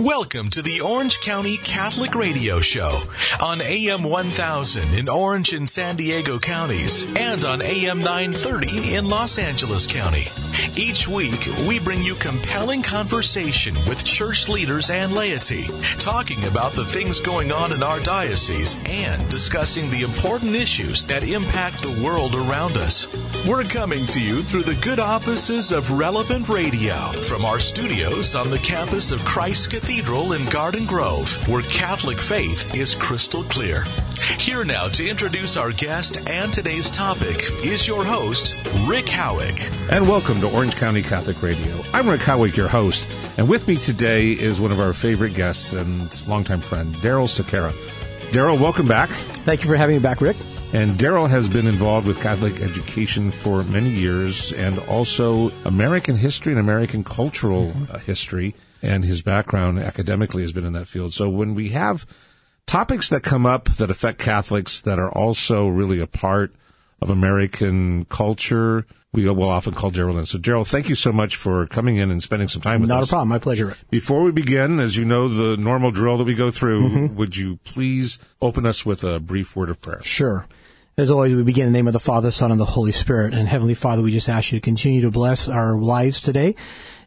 Welcome to the Orange County Catholic Radio Show on AM 1000 in Orange and San Diego counties and on AM 930 in Los Angeles County. Each week, we bring you compelling conversation with church leaders and laity, talking about the things going on in our diocese and discussing the important issues that impact the world around us. We're coming to you through the good offices of Relevant Radio from our studios on the campus of Christ Cathedral in Garden Grove, where Catholic faith is crystal clear. Here now to introduce our guest and today's topic is your host, Rick Howick. And welcome to Orange County Catholic Radio. I'm Rick Howick, your host, and with me today is one of our favorite guests and longtime friend, Daryl Sequeira. Daryl, welcome back. Thank you for having me back, Rick. And Daryl has been involved with Catholic education for many years and also American history and American cultural uh, history. And his background academically has been in that field. So when we have topics that come up that affect Catholics that are also really a part of American culture, we will often call Daryl in. So, Daryl, thank you so much for coming in and spending some time with Not us. a problem. My pleasure, Rick. Before we begin, as you know, the normal drill that we go through, Mm-hmm. would you please open us with a brief word of prayer? Sure. As always, we begin in the name of the Father, Son, and the Holy Spirit. And Heavenly Father, we just ask you to continue to bless our lives today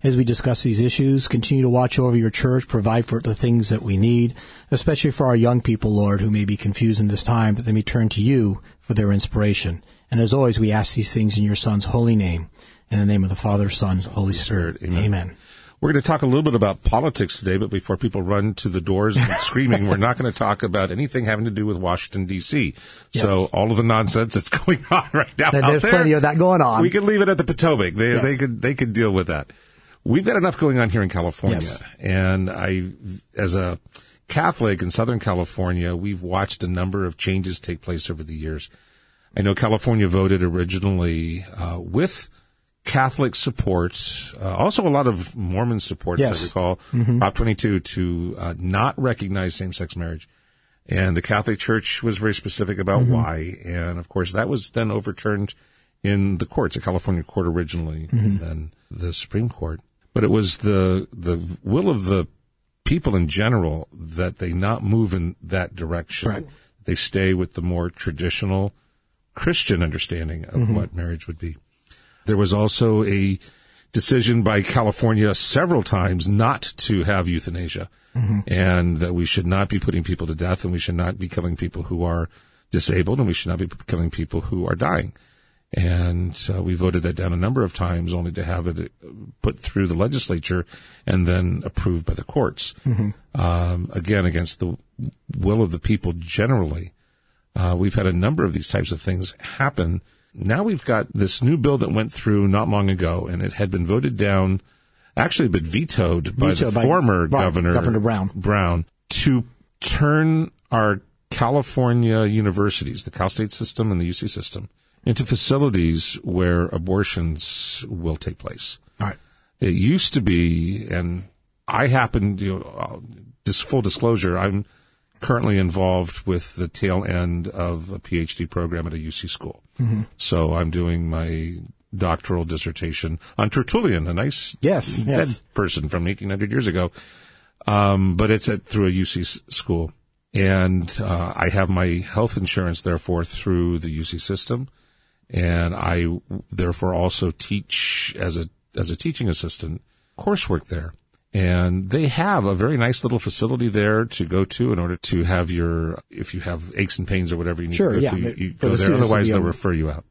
as we discuss these issues. Continue to watch over your church, provide for the things that we need, especially for our young people, Lord, who may be confused in this time, that they may turn to you for their inspiration. And as always, we ask these things in your Son's holy name. In the name of the Father, Son, Holy Spirit. Amen. Amen. We're going to talk a little bit about politics today, but before people run to the doors and screaming, we're not going to talk about anything having to do with Washington D.C. So all of the nonsense that's going on right now, there's there, plenty of that going on. We could leave it at the Potomac. They Yes. they could they could deal with that. We've got enough going on here in California, Yes. and I, as a Catholic in Southern California, we've watched a number of changes take place over the years. I know California voted originally uh, with Catholic support, uh, also a lot of Mormon support, as I Yes. recall, Prop 22 to uh, not recognize same-sex marriage. And the Catholic Church was very specific about why. And of course, that was then overturned in the courts, the California court originally, and then the Supreme Court. But it was the, the will of the people in general that they not move in that direction. Right. They stay with the more traditional Christian understanding of mm-hmm. what marriage would be. There was also a decision by California several times not to have euthanasia mm-hmm. and that we should not be putting people to death and we should not be killing people who are disabled and we should not be killing people who are dying. And uh, we voted that down a number of times only to have it uh, put through the legislature and then approved by the courts. Um, again, against the will of the people generally. Uh, we've had a number of these types of things happen. Now we've got this new bill that went through not long ago, and it had been voted down, actually been vetoed by Vetoed the by- former right, governor, Governor Brown. Brown, to turn our California universities, the Cal State system and the UC system, into facilities where abortions will take place. All right. It used to be, and I happen, you know, this full disclosure, I'm currently involved with the tail end of a PhD program at a UC school. So I'm doing my doctoral dissertation on Tertullian, a nice Yes, dead yes. person from 1800 years ago. Um, but it's at through a UC school, and uh, I have my health insurance therefore through the UC system, and I therefore also teach as a as a teaching assistant coursework there. And they have a very nice little facility there to go to in order to have your, if you have aches and pains or whatever you need Sure, to go yeah, to, you, you go the there. Otherwise, they'll refer you out.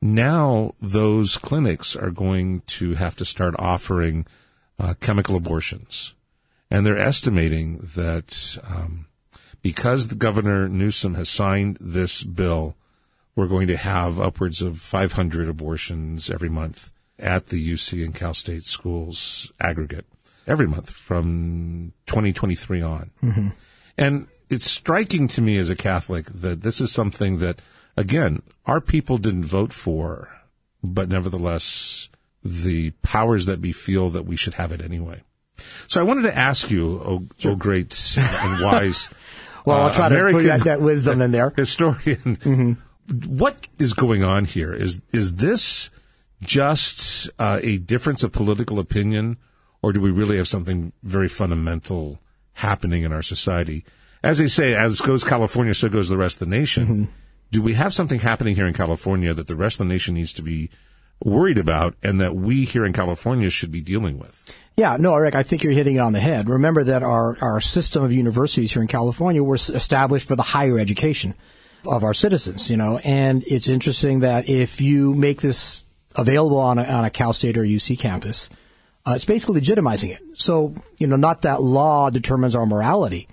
Now those clinics are going to have to start offering uh, chemical abortions, and they're estimating that um, because the governor Newsom has signed this bill, we're going to have upwards of 500 abortions every month at the UC and Cal State schools aggregate every month from 2023 on. And it's striking to me as a Catholic that this is something that, again, our people didn't vote for, but nevertheless, the powers that be feel that we should have it anyway. So I wanted to ask you, oh, oh great and wise Well, I'll uh, try to put American- that, that wisdom in there. historian, what is going on here? Is is this just uh, a difference of political opinion, or do we really have something very fundamental happening in our society? As they say, as goes California, so goes the rest of the nation. Mm-hmm. Do we have something happening here in California that the rest of the nation needs to be worried about and that we here in California should be dealing with? Yeah, no, Eric, I think you're hitting it on the head. Remember that our, our system of universities here in California were established for the higher education of our citizens, you know, and it's interesting that if you make this available on a, on a Cal State or UC campus, uh, it's basically legitimizing it. So, you know, not that law determines our morality,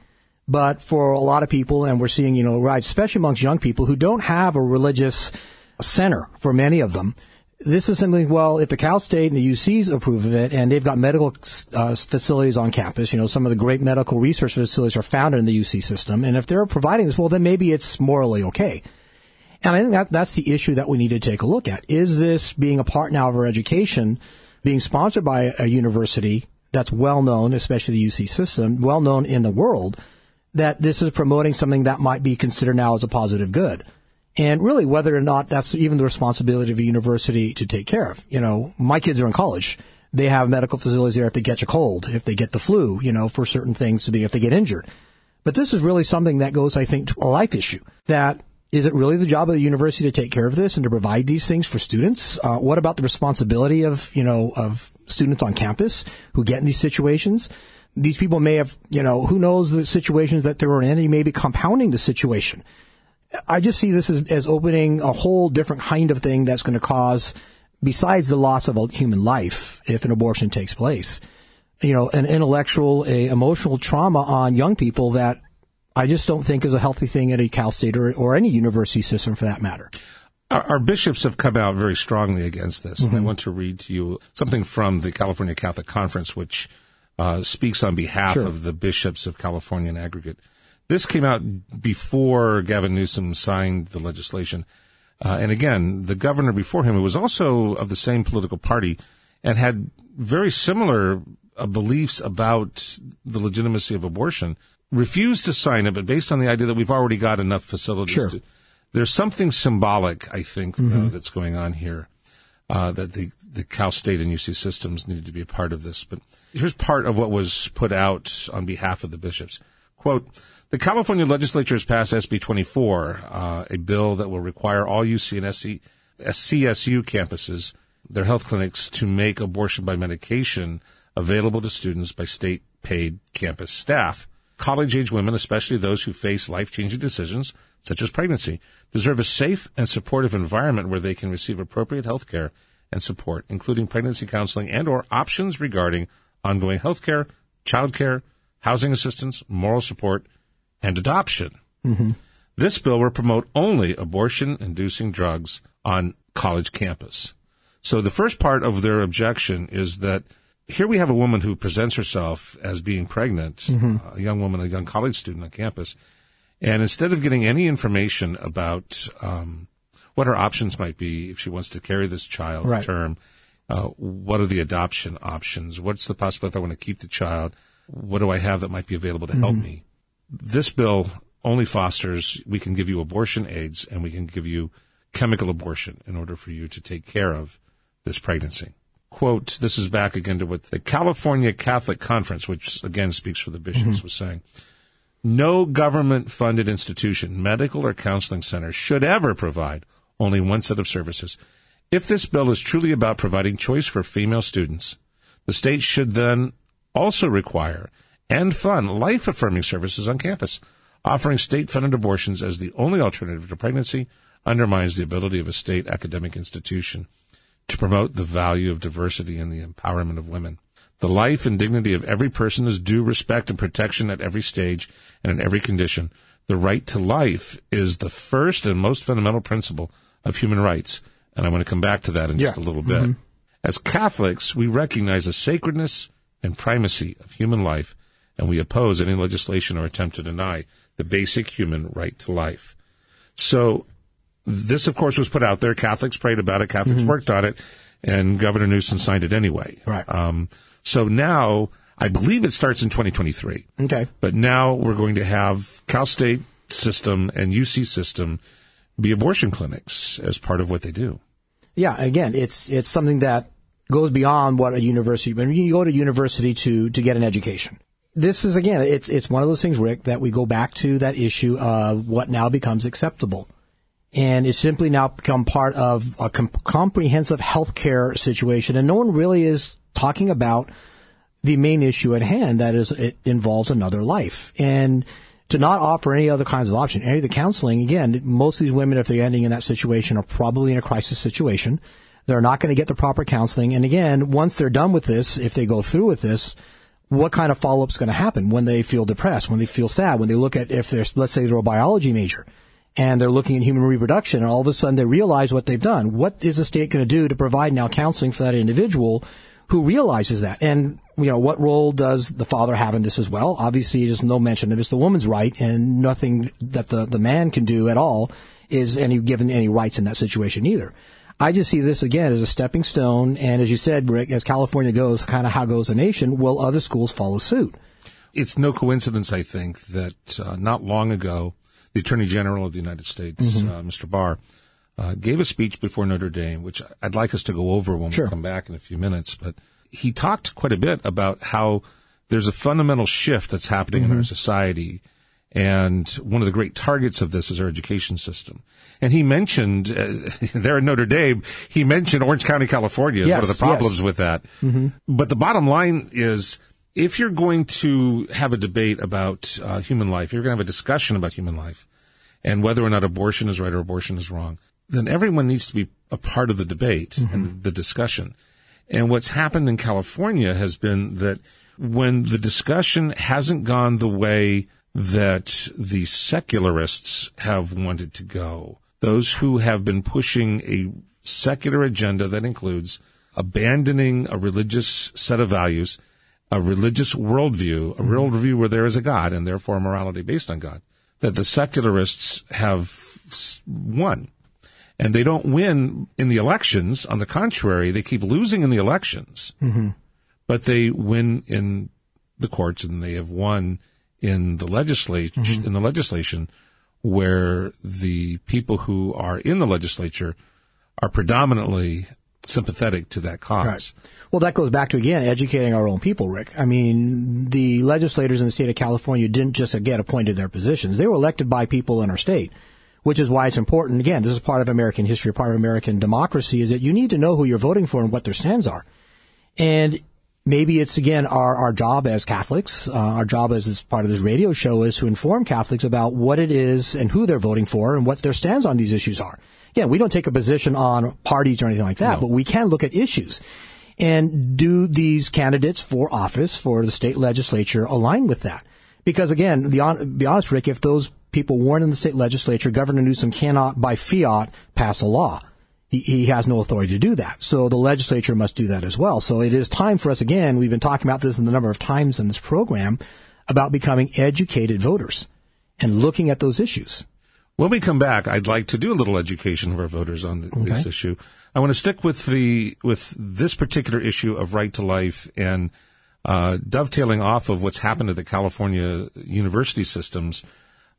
but for a lot of people, and we're seeing, you know, rise, especially amongst young people who don't have a religious center for many of them, this is something, well, if the Cal State and the UCs approve of it and they've got medical uh, facilities on campus, you know, some of the great medical research facilities are founded in the UC system. And if they're providing this, well, then maybe it's morally okay. And I think that that's the issue that we need to take a look at. Is this being a part now of our education, being sponsored by a university that's well known, especially the UC system, well known in the world, that this is promoting something that might be considered now as a positive good? And really whether or not that's even the responsibility of a university to take care of. You know, my kids are in college. They have medical facilities there if they catch a cold, if they get the flu, you know, for certain things to be, if they get injured. But this is really something that goes, I think, to a life issue. That is it really the job of the university to take care of this and to provide these things for students? Uh, what about the responsibility of, you know, of students on campus who get in these situations? These people may have, you know, who knows the situations that they're in, and may be compounding the situation. I just see this as, as opening a whole different kind of thing that's going to cause, besides the loss of a human life if an abortion takes place, you know, an intellectual, a emotional trauma on young people that I just don't think is a healthy thing at a Cal State or, or any university system for that matter. Our, our bishops have come out very strongly against this. Mm-hmm. And I want to read to you something from the California Catholic Conference, which uh, speaks on behalf sure. of the bishops of California in aggregate. This came out before Gavin Newsom signed the legislation. Uh, and again, the governor before him, who was also of the same political party and had very similar uh, beliefs about the legitimacy of abortion, refused to sign it, but based on the idea that we've already got enough facilities. Sure. To, there's something symbolic, I think, mm-hmm. uh, that's going on here. Uh, that the, the Cal State and UC systems needed to be a part of this. But here's part of what was put out on behalf of the bishops. Quote, the California legislature has passed SB 24, uh, a bill that will require all UC and SC, CSU campuses, their health clinics, to make abortion by medication available to students by state paid campus staff. College age women, especially those who face life changing decisions, such as pregnancy, deserve a safe and supportive environment where they can receive appropriate health care and support, including pregnancy counseling and or options regarding ongoing health care, child care, housing assistance, moral support, and adoption. Mm-hmm. This bill will promote only abortion inducing drugs on college campus. So the first part of their objection is that here we have a woman who presents herself as being pregnant, mm-hmm. a young woman, a young college student on campus, and instead of getting any information about um, what her options might be if she wants to carry this child right. term, uh, what are the adoption options? What's the possibility if I want to keep the child? What do I have that might be available to help mm-hmm. me? This bill only fosters we can give you abortion aids and we can give you chemical abortion in order for you to take care of this pregnancy. Quote, this is back again to what the California Catholic Conference, which again speaks for the bishops, mm-hmm. was saying. No government funded institution, medical or counseling center should ever provide only one set of services. If this bill is truly about providing choice for female students, the state should then also require and fund life affirming services on campus. Offering state funded abortions as the only alternative to pregnancy undermines the ability of a state academic institution to promote the value of diversity and the empowerment of women. The life and dignity of every person is due respect and protection at every stage and in every condition. The right to life is the first and most fundamental principle of human rights. And I want to come back to that in yeah. just a little bit. Mm-hmm. As Catholics, we recognize the sacredness and primacy of human life and we oppose any legislation or attempt to deny the basic human right to life. So this, of course, was put out there. Catholics prayed about it. Catholics mm-hmm. worked on it, and Governor Newsom signed it anyway. Right. Um, so now I believe it starts in 2023. Okay. But now we're going to have Cal State system and UC system be abortion clinics as part of what they do. Yeah. Again, it's it's something that goes beyond what a university, when you go to university to, to get an education. This is again, it's, it's one of those things, Rick, that we go back to that issue of what now becomes acceptable. And it's simply now become part of a com- comprehensive healthcare situation. And no one really is talking about the main issue at hand. That is, it involves another life. And to not offer any other kinds of option, any of the counseling, again, most of these women, if they're ending in that situation, are probably in a crisis situation. They're not going to get the proper counseling. And again, once they're done with this, if they go through with this, what kind of follow up is going to happen when they feel depressed, when they feel sad, when they look at if they're, let's say they're a biology major and they're looking at human reproduction and all of a sudden they realize what they've done. What is the state going to do to provide now counseling for that individual who realizes that? And, you know, what role does the father have in this as well? Obviously, there's no mention of it's the woman's right and nothing that the, the man can do at all is any given any rights in that situation either. I just see this again as a stepping stone. And as you said, Rick, as California goes, kind of how goes the nation, will other schools follow suit? It's no coincidence, I think, that uh, not long ago, the Attorney General of the United States, mm-hmm. uh, Mr. Barr, uh, gave a speech before Notre Dame, which I'd like us to go over when sure. we come back in a few minutes. But he talked quite a bit about how there's a fundamental shift that's happening mm-hmm. in our mm-hmm. society. And one of the great targets of this is our education system. And he mentioned uh, there in Notre Dame, he mentioned Orange County, California, yes, one of the problems yes. with that. Mm-hmm. But the bottom line is, if you're going to have a debate about uh, human life, you're going to have a discussion about human life and whether or not abortion is right or abortion is wrong, then everyone needs to be a part of the debate mm-hmm. and the discussion. And what's happened in California has been that when the discussion hasn't gone the way that the secularists have wanted to go, those who have been pushing a secular agenda that includes abandoning a religious set of values a religious worldview, a mm-hmm. worldview where there is a God and therefore a morality based on God, that the secularists have won. And they don't win in the elections. On the contrary, they keep losing in the elections, mm-hmm. but they win in the courts and they have won in the legislature, mm-hmm. in the legislation where the people who are in the legislature are predominantly sympathetic to that cause. Right. Well, that goes back to again educating our own people, Rick. I mean, the legislators in the state of California didn't just get appointed their positions; they were elected by people in our state. Which is why it's important. Again, this is part of American history, part of American democracy, is that you need to know who you're voting for and what their stands are. And maybe it's again our, our job as Catholics, uh, our job as, as part of this radio show is to inform Catholics about what it is and who they're voting for and what their stands on these issues are. Yeah, we don't take a position on parties or anything like that, no. but we can look at issues. And do these candidates for office for the state legislature align with that? Because again, the, be honest, Rick, if those people weren't in the state legislature, Governor Newsom cannot, by fiat, pass a law. He, he has no authority to do that. So the legislature must do that as well. So it is time for us again. We've been talking about this in the number of times in this program about becoming educated voters and looking at those issues. When we come back, I'd like to do a little education of our voters on the, okay. this issue. I want to stick with the with this particular issue of right to life and uh, dovetailing off of what's happened to the California university systems.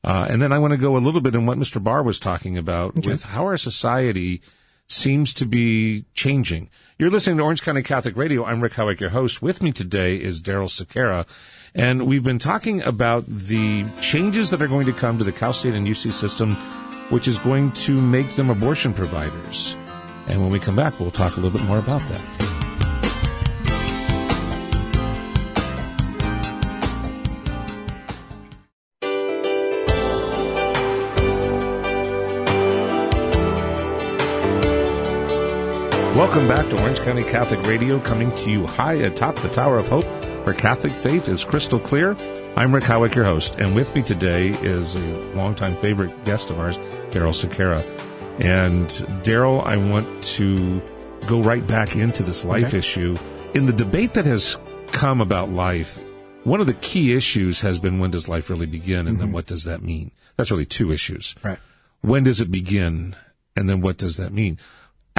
Uh, and then I want to go a little bit in what Mr. Barr was talking about okay. with how our society seems to be changing. You're listening to Orange County Catholic Radio. I'm Rick Howick, your host. With me today is Daryl Sequeira. And we've been talking about the changes that are going to come to the Cal State and UC system, which is going to make them abortion providers. And when we come back, we'll talk a little bit more about that. Welcome back to Orange County Catholic Radio, coming to you high atop the Tower of Hope, where Catholic faith is crystal clear. I'm Rick Howick, your host, and with me today is a longtime favorite guest of ours, Daryl Sequeira. And Daryl, I want to go right back into this life okay. issue. In the debate that has come about life, one of the key issues has been when does life really begin, and mm-hmm. then what does that mean? That's really two issues. Right. When does it begin, and then what does that mean?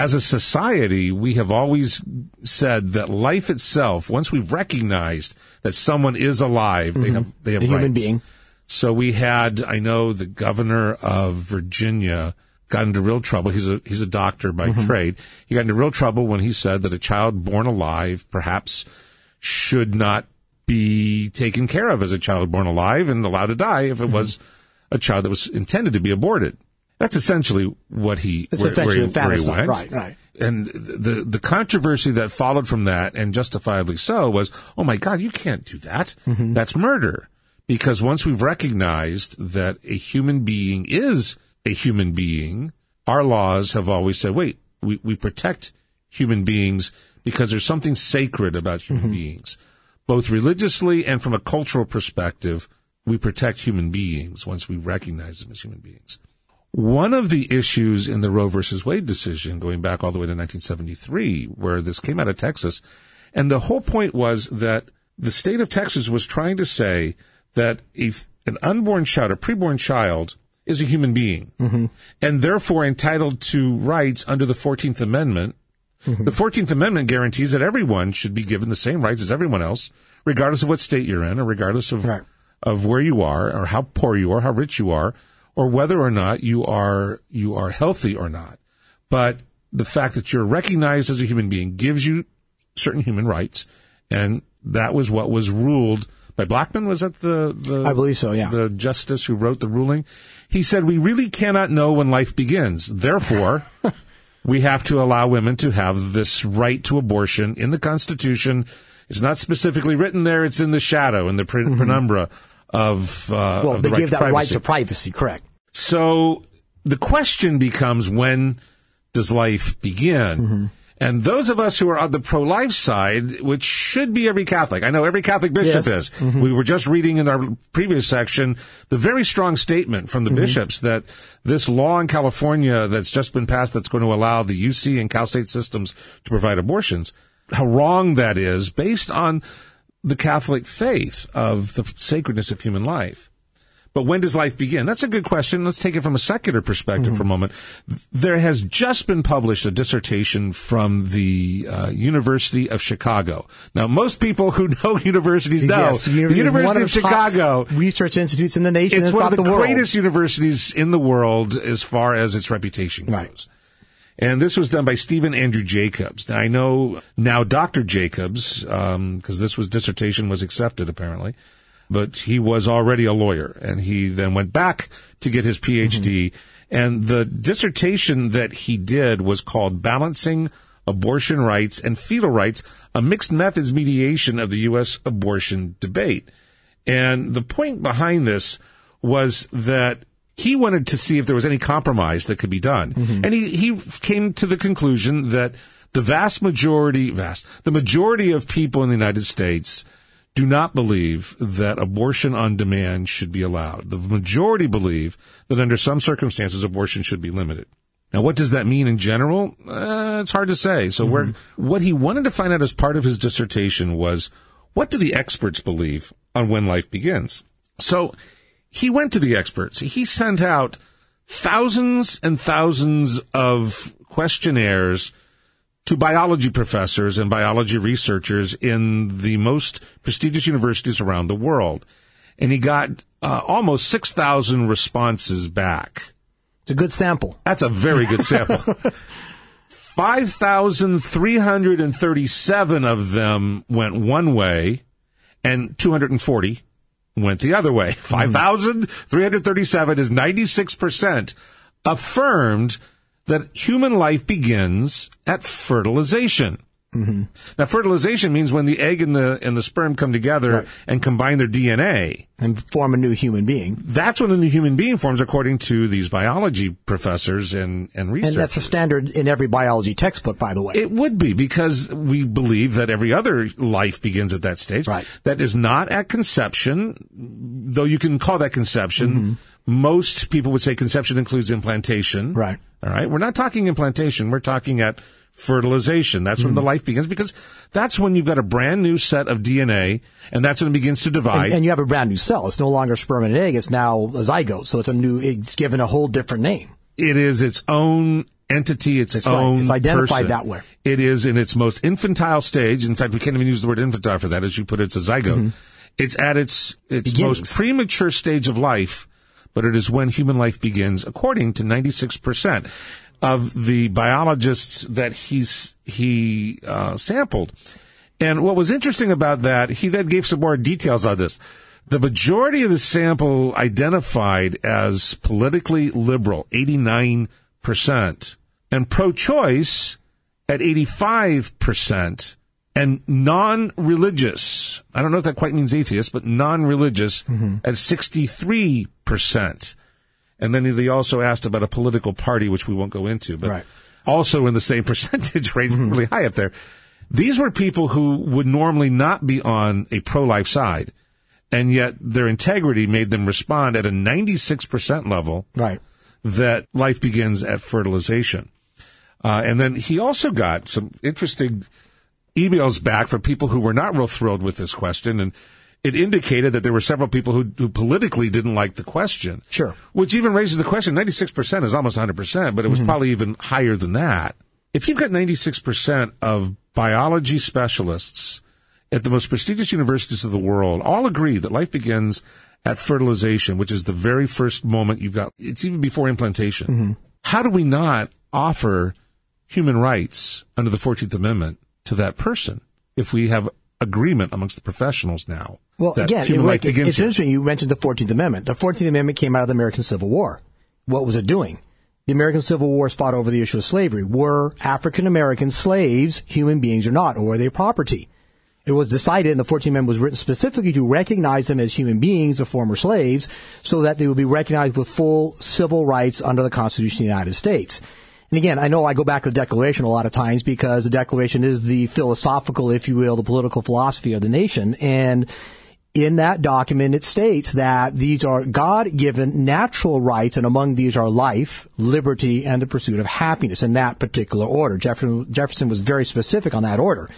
As a society, we have always said that life itself, once we've recognized that someone is alive, mm-hmm. they have they have a rights. human being. So we had, I know, the governor of Virginia got into real trouble. He's a he's a doctor by trade. He got into real trouble when he said that a child born alive perhaps should not be taken care of as a child born alive and allowed to die if it was a child that was intended to be aborted. That's essentially what he where, essentially where he, where he went. Right, right. And the the controversy that followed from that, and justifiably so, was, oh my God, you can't do that. Mm-hmm. That's murder. Because once we've recognized that a human being is a human being, our laws have always said, wait, we, we protect human beings because there's something sacred about human Mm-hmm. beings. Both religiously and from a cultural perspective, we protect human beings once we recognize them as human beings. One of the issues in the Roe versus Wade decision, going back all the way to 1973, where this came out of Texas, and the whole point was that the state of Texas was trying to say that if an unborn child, a preborn child, is a human being, mm-hmm. and therefore entitled to rights under the 14th Amendment, mm-hmm. the 14th Amendment guarantees that everyone should be given the same rights as everyone else, regardless of what state you're in, or regardless of Right. of where you are, or how poor you are, how rich you are, or whether or not you are you are healthy or not. But the fact that you're recognized as a human being gives you certain human rights, and that was what was ruled by Blackmun. Was that the, the I believe so, yeah. the justice who wrote the ruling? He said, "We really cannot know when life begins. Therefore." we have to allow women to have this right to abortion in the Constitution. It's not specifically written there; it's in the shadow, in the pre- penumbra of, uh, Mm-hmm. Well, of they the right that right to privacy, correct. So the question becomes when does life begin? Mm-hmm. And those of us who are on the pro-life side, which should be every Catholic, I know every Catholic bishop Yes. Mm-hmm. is. We were just reading in our previous section the very strong statement from the Mm-hmm. bishops that this law in California that's just been passed that's going to allow the UC and Cal State systems to provide abortions, how wrong that is based on the Catholic faith of the sacredness of human life. But when does life begin? That's a good question. Let's take it from a secular perspective for a moment. There has just been published a dissertation from the uh, University of Chicago. Now, most people who know universities know yes, the University is University one of, of Chicago. research institutes in the nation It's one of the, the greatest universities in the world as far as its reputation goes. Right. And this was done by Steven Andrew Jacobs. Now I know now Dr. Jacobs, because this was dissertation was accepted apparently, but he was already a lawyer and he then went back to get his PhD. Mm-hmm. And the dissertation that he did was called Balancing Abortion Rights and Fetal Rights, a Mixed Methods Mediation of the U.S. Abortion Debate. And the point behind this was that he wanted to see if there was any compromise that could be done. Mm-hmm. And he, he came to the conclusion that the vast majority, vast, the majority of people in the United States do not believe that abortion on demand should be allowed. The majority believe that under some circumstances abortion should be limited. Now, what does that mean in general? Uh, it's hard to say. So, where what he wanted to find out as part of his dissertation was what do the experts believe on when life begins? So, he went to the experts. He sent out thousands and thousands of questionnaires to biology professors and biology researchers in the most prestigious universities around the world. And he got uh, almost 6,000 responses back. It's a good sample. That's a very good sample. 5,337 of them went one way and 240 went the other way. 5,337 is 96% affirmed that human life begins at fertilization. Now, fertilization means when the egg and the and the sperm come together Right. and combine their DNA. And form a new human being. That's when a new human being forms, according to these biology professors and and researchers. And that's a standard in every biology textbook, by the way. It would be because we believe that every other life begins at that stage. Right. That is not at conception, though you can call that conception. Mm-hmm. Most people would say conception includes implantation. Right. All right. We're not talking implantation. We're talking at fertilization. That's Mm-hmm. when the life begins because that's when you've got a brand new set of DNA and that's when it begins to divide. and, and you have a brand new cell. It's no longer sperm and egg. It's now a zygote. So it's a new, it's given a whole different name. it is its own entity, its right. own. It's identified person. that way. It is in its most infantile stage. In fact, we can't even use the word infantile for that, as you put it. It's a zygote. It's at its its Mm-hmm. Beginnings. most premature stage of life, but it is when human life begins, according to 96% of the biologists that he's, he uh, sampled. And what was interesting about that, he then gave some more details on this. The majority of the sample identified as politically liberal, 89%, and pro-choice at 85%, and non-religious, I don't know if that quite means atheist, but non-religious Mm-hmm. at 63%. And then they also asked about a political party, which we won't go into, but Right. also in the same percentage rate, really high up there. These were people who would normally not be on a pro-life side, and yet their integrity made them respond at a 96% level Right. that life begins at fertilization. Uh, and then he also got some interesting emails back from people who were not real thrilled with this question. And it indicated that there were several people who, who politically didn't like the question. Sure. Which even raises the question 96% is almost 100%, but it was mm-hmm. probably even higher than that. If you've got 96% of biology specialists at the most prestigious universities of the world all agree that life begins at fertilization, which is the very first moment you've got, it's even before implantation. Mm-hmm. How do we not offer human rights under the 14th Amendment to that person if we have agreement amongst the professionals now? Well, again, human like, it's interesting. You mentioned the Fourteenth Amendment. The Fourteenth Amendment came out of the American Civil War. What was it doing? The American Civil Wars fought over the issue of slavery. Were African American slaves human beings or not, or were they property? It was decided, and the 14th Amendment was written specifically to recognize them as human beings, the former slaves, so that they would be recognized with full civil rights under the Constitution of the United States. And again, I know I go back to the Declaration a lot of times because the Declaration is the philosophical, if you will, the political philosophy of the nation. And in that document, it states that these are God-given natural rights, and among these are life, liberty, and the pursuit of happiness in that particular order. Jefferson, Jefferson was very specific on that order.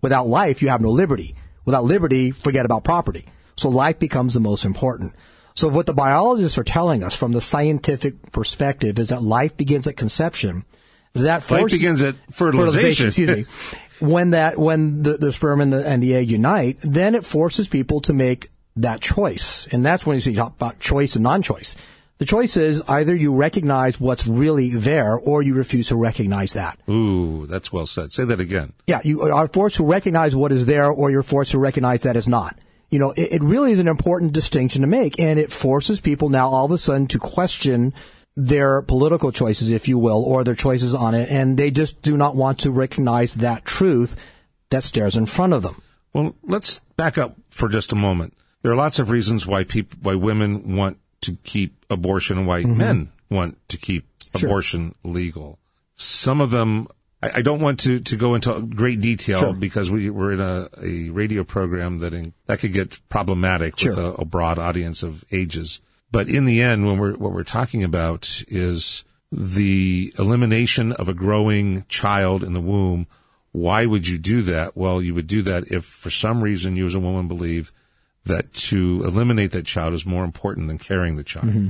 Without life, you have no liberty. Without liberty, forget about property. So life becomes the most important. So what the biologists are telling us from the scientific perspective is that life begins at conception. That Life begins at fertilization. me. When that when the, the sperm and the, and the egg unite, then it forces people to make that choice, and that's when you talk about choice and non-choice. The choice is either you recognize what's really there, or you refuse to recognize that. Ooh, that's well said. Say that again. Yeah, you are forced to recognize what is there, or you're forced to recognize that is not. You know, it, it really is an important distinction to make, and it forces people now all of a sudden to question their political choices, if you will, or their choices on it, and they just do not want to recognize that truth that stares in front of them. Well, let's back up for just a moment. There are lots of reasons why people, why women want to keep abortion and why mm-hmm. men want to keep Sure. abortion legal. Some of them, I, I don't want to, to go into great detail Sure. because we, we're in a, a radio program that in, that could get problematic with a, a broad audience of ages. But in the end, when we're, what we're talking about is the elimination of a growing child in the womb. Why would you do that? Well, you would do that if for some reason you as a woman believe that to eliminate that child is more important than carrying the child. Mm-hmm.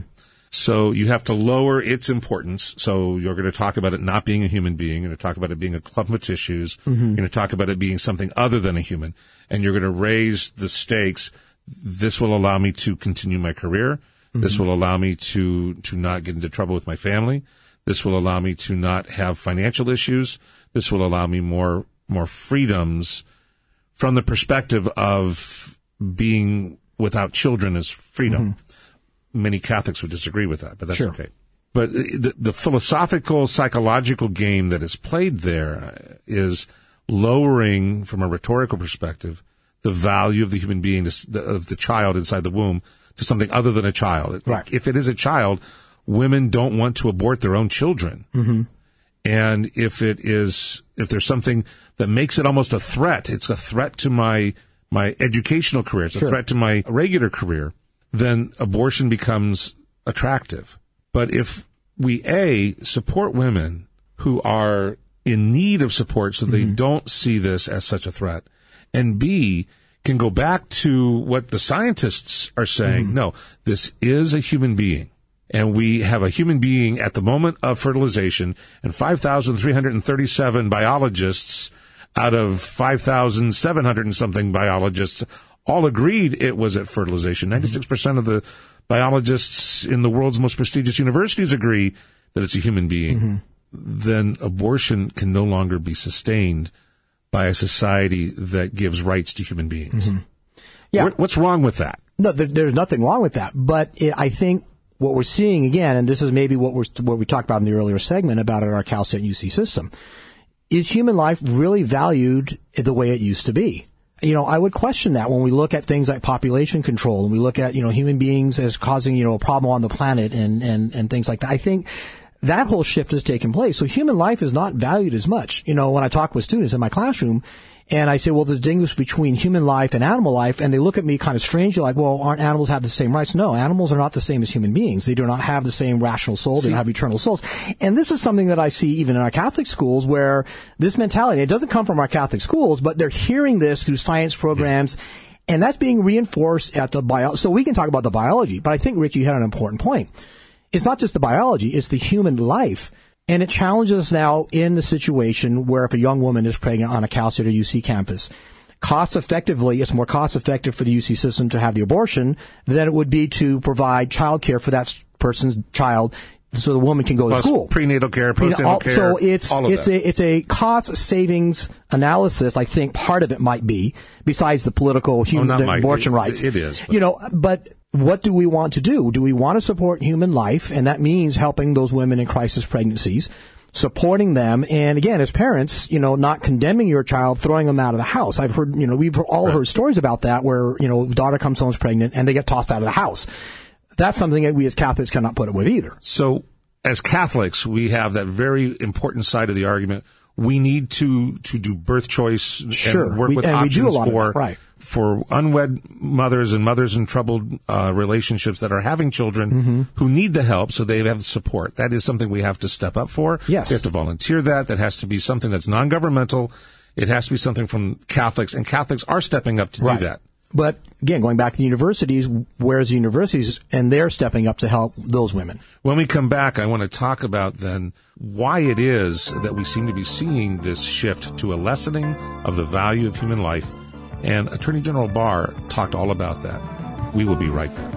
So you have to lower its importance. So you're going to talk about it not being a human being. You're going to talk about it being a clump of tissues. Mm-hmm. You're going to talk about it being something other than a human. And you're going to raise the stakes. This will allow me to continue my career. This mm-hmm. will allow me to, to not get into trouble with my family. This will allow me to not have financial issues. This will allow me more, more freedoms from the perspective of being without children is freedom. Mm-hmm. Many Catholics would disagree with that, but that's Sure. okay. But the, the philosophical, psychological game that is played there is lowering, from a rhetorical perspective, the value of the human being, of the child inside the womb, to something other than a child. Right. If it is a child, women don't want to abort their own children. Mm-hmm. And if it is, if there's something that makes it almost a threat, it's a threat to my, my educational career, it's a Sure. threat to my regular career, then abortion becomes attractive. But if we A, support women who are in need of support so they mm-hmm. don't see this as such a threat, and B, can go back to what the scientists are saying. Mm-hmm. No, this is a human being. And we have a human being at the moment of fertilization and 5,337 biologists out of 5,700 and something biologists all agreed it was at fertilization. Mm-hmm. 96% of the biologists in the world's most prestigious universities agree that it's a human being. Mm-hmm. Then abortion can no longer be sustained by a society that gives rights to human beings. Mm-hmm. Yeah. What's wrong with that? No, there, there's nothing wrong with that. But it, I think what we're seeing again, and this is maybe what we're what we talked about in the earlier segment about our Cal State UC system, is human life really valued the way it used to be? You know, I would question that when we look at things like population control and we look at you know human beings as causing you know a problem on the planet and and and things like that. I think. That whole shift has taken place. So human life is not valued as much. You know, when I talk with students in my classroom, and I say, well, the distinguish between human life and animal life, and they look at me kind of strangely like, well, aren't animals have the same rights? No, animals are not the same as human beings. They do not have the same rational soul. They don't have eternal souls. And this is something that I see even in our Catholic schools where this mentality, it doesn't come from our Catholic schools, but they're hearing this through science programs. And that's being reinforced at the bio. So we can talk about the biology, but I think, Rick, you had an important point. It's not just the biology, it's the human life. And it challenges us now in the situation where if a young woman is pregnant on a Cal State or UC campus, cost effectively, it's more cost effective for the UC system to have the abortion than it would be to provide child care for that person's child so the woman can go Plus to school. prenatal care, postnatal care. So it's it's that. a it's a cost savings analysis. I think part of it might be besides the political human not the abortion rights. it is, but- You know, but what do we want to do? Do we want to support human life, and that means helping those women in crisis pregnancies? Supporting them, and again, as parents, you know, not condemning your child, throwing them out of the house. I've heard, you know, we've all heard stories about that where, you know, daughter comes home is pregnant and they get tossed out of the house. That's something that we as Catholics cannot put up with either. So, as Catholics, we have that very important side of the argument. We need to to do birth choice Sure. and work We- with and we options do a lot of for that, right. For unwed mothers and mothers in troubled uh, relationships that are having children Mm-hmm. who need the help, so they have support. That is something we have to step up for. Yes. we have to volunteer that. That has to be something that's non-governmental. It has to be something from Catholics, and Catholics are stepping up to Right. do that. But again, going back to the universities, where's the universities? And they're stepping up to help those women. When we come back, I want to talk about then why it is that we seem to be seeing this shift to a lessening of the value of human life. And Attorney General Barr talked all about that. We will be right back.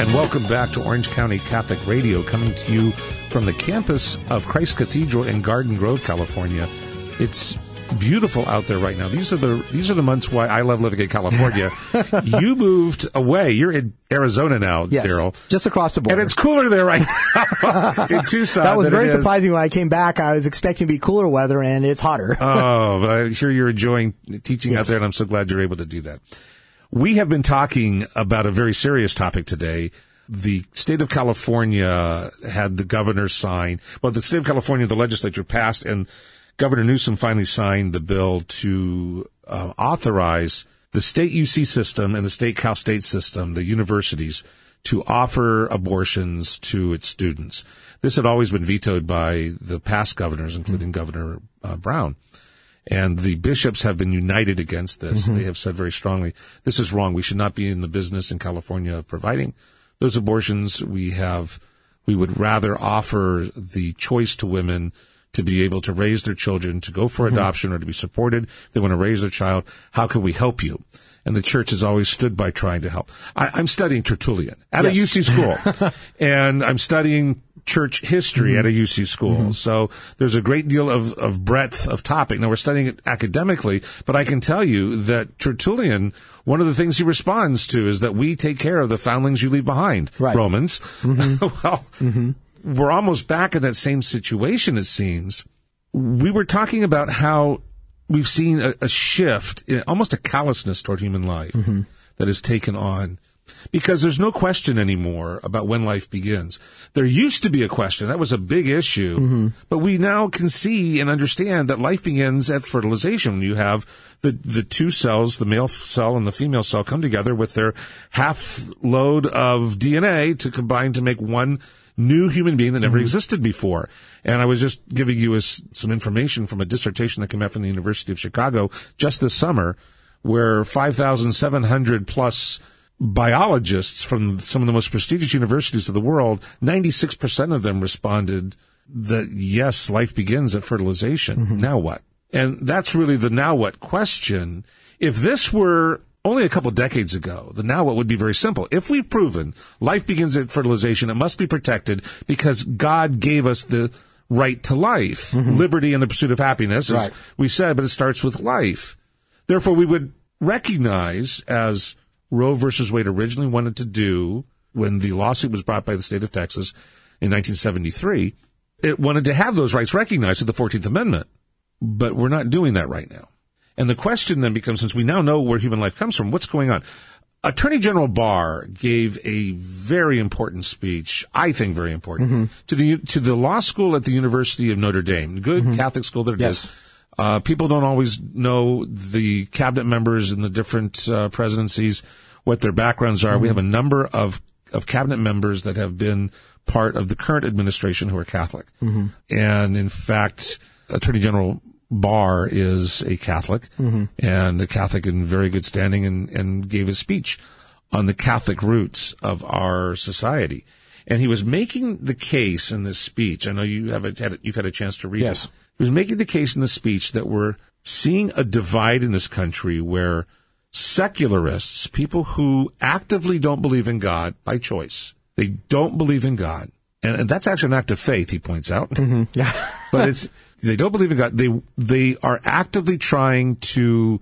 And welcome back to Orange County Catholic Radio, coming to you from the campus of Christ Cathedral in Garden Grove, California. It's beautiful out there right now. These are the these are the months why I love living in California. you moved away. You're in Arizona now, Yes, Daryl. just across the border. And it's cooler there right now in Tucson. that was very is- surprising when I came back. I was expecting to be cooler weather, and it's hotter. Oh, but I'm sure you're enjoying teaching out there, and I'm so glad you're able to do that. We have been talking about a very serious topic today. The state of California had the governor sign, well, the state of California, the legislature passed, and Governor Newsom finally signed the bill to uh, authorize the state UC system and the state Cal State system, the universities, to offer abortions to its students. This had always been vetoed by the past governors, including Governor uh, Brown. And the bishops have been united against this. They have said very strongly, this is wrong. We should not be in the business in California of providing those abortions. We have, we would rather offer the choice to women to be able to raise their children, to go for mm-hmm. adoption or to be supported. They want to raise their child. How can we help you? And the church has always stood by trying to help. I, I'm studying Tertullian at a UC school and I'm studying church history mm-hmm. at a UC school. Mm-hmm. So there's a great deal of, of breadth of topic. Now we're studying it academically, but I can tell you that Tertullian, one of the things he responds to is that we take care of the foundlings you leave behind, Right. Romans. well, we're almost back in that same situation, it seems. We were talking about how we've seen a, a shift, eh, almost a callousness toward human life mm-hmm. that has taken on. Because there's no question anymore about when life begins. There used to be a question. That was a big issue. Mm-hmm. But we now can see and understand that life begins at fertilization. When you have the, the two cells, the male cell and the female cell come together with their half load of DNA to combine to make one new human being that never existed before. And I was just giving you a some information from a dissertation that came out from the University of Chicago just this summer, where 5,700 plus biologists from some of the most prestigious universities of the world, 96% of them responded that yes, life begins at fertilization. Mm-hmm. Now what? And that's really the now what question. If this were only a couple decades ago, the now what would be very simple. If we've proven life begins at fertilization, it must be protected because God gave us the right to life, mm-hmm. liberty and the pursuit of happiness, as right. we said, but it starts with life. Therefore, we would recognize, as Roe versus Wade originally wanted to do when the lawsuit was brought by the state of Texas in 1973, it wanted to have those rights recognized with the 14th Amendment. But we're not doing that right now. And the question then becomes, since we now know where human life comes from, what's going on? Attorney General Barr gave a very important speech, I think very important, mm-hmm. to the to the law school at the University of Notre Dame, good mm-hmm. Catholic school that it yes. is. Uh, people don't always know the cabinet members in the different uh, presidencies, what their backgrounds are. Mm-hmm. We have a number of of cabinet members that have been part of the current administration who are Catholic, mm-hmm. and in fact, Attorney General Barr is a Catholic mm-hmm. and a Catholic in very good standing and, and gave a speech on the Catholic roots of our society. And he was making the case in this speech. I know you have a, had, you've had a chance to read yes. it. He was making the case in the speech that we're seeing a divide in this country where secularists, people who actively don't believe in God by choice, they don't believe in God. And, and that's actually an act of faith, he points out. Mm-hmm. Yeah. but it's, they don't believe in God. They they are actively trying to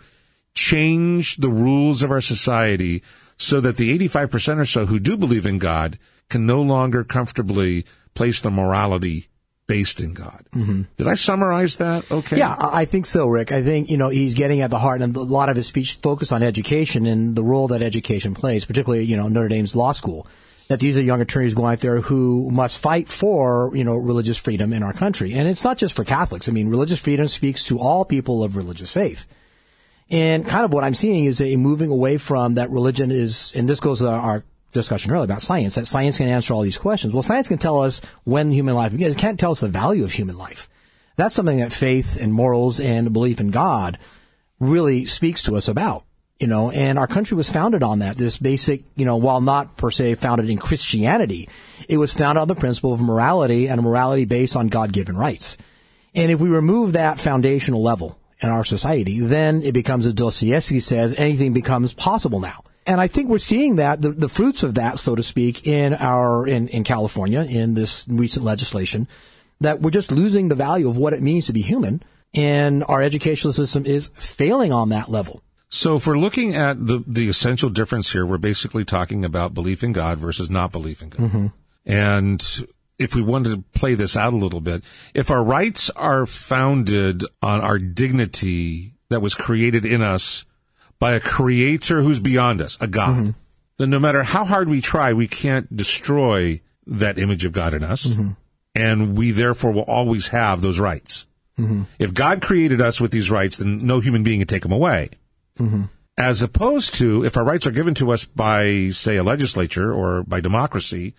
change the rules of our society so that the 85% or so who do believe in God can no longer comfortably place their morality based in God. Mm-hmm. Did I summarize that? Okay. Yeah, I think so, Rick. I think, you know, he's getting at the heart and a lot of his speech focused on education and the role that education plays, particularly, you know, Notre Dame's law school that these are young attorneys going out there who must fight for, you know, religious freedom in our country. And it's not just for Catholics. I mean, religious freedom speaks to all people of religious faith. And kind of what I'm seeing is a moving away from that religion is, and this goes to our discussion earlier about science, that science can answer all these questions. Well, science can tell us when human life begins. It can't tell us the value of human life. That's something that faith and morals and belief in God really speaks to us about you know, and our country was founded on that. This basic, you know, while not per se founded in Christianity, it was founded on the principle of morality and a morality based on God-given rights. And if we remove that foundational level in our society, then it becomes, as Dostoevsky says, anything becomes possible now. And I think we're seeing that, the, the fruits of that, so to speak, in our, in, in California, in this recent legislation, that we're just losing the value of what it means to be human. And our educational system is failing on that level. So if we're looking at the, the essential difference here, we're basically talking about belief in God versus not belief in God. Mm-hmm. And if we wanted to play this out a little bit, if our rights are founded on our dignity that was created in us by a creator who's beyond us, a God, mm-hmm. then no matter how hard we try, we can't destroy that image of God in us. Mm-hmm. And we therefore will always have those rights. Mm-hmm. If God created us with these rights, then no human being can take them away. Mm-hmm. As opposed to if our rights are given to us by, say, a legislature or by democracy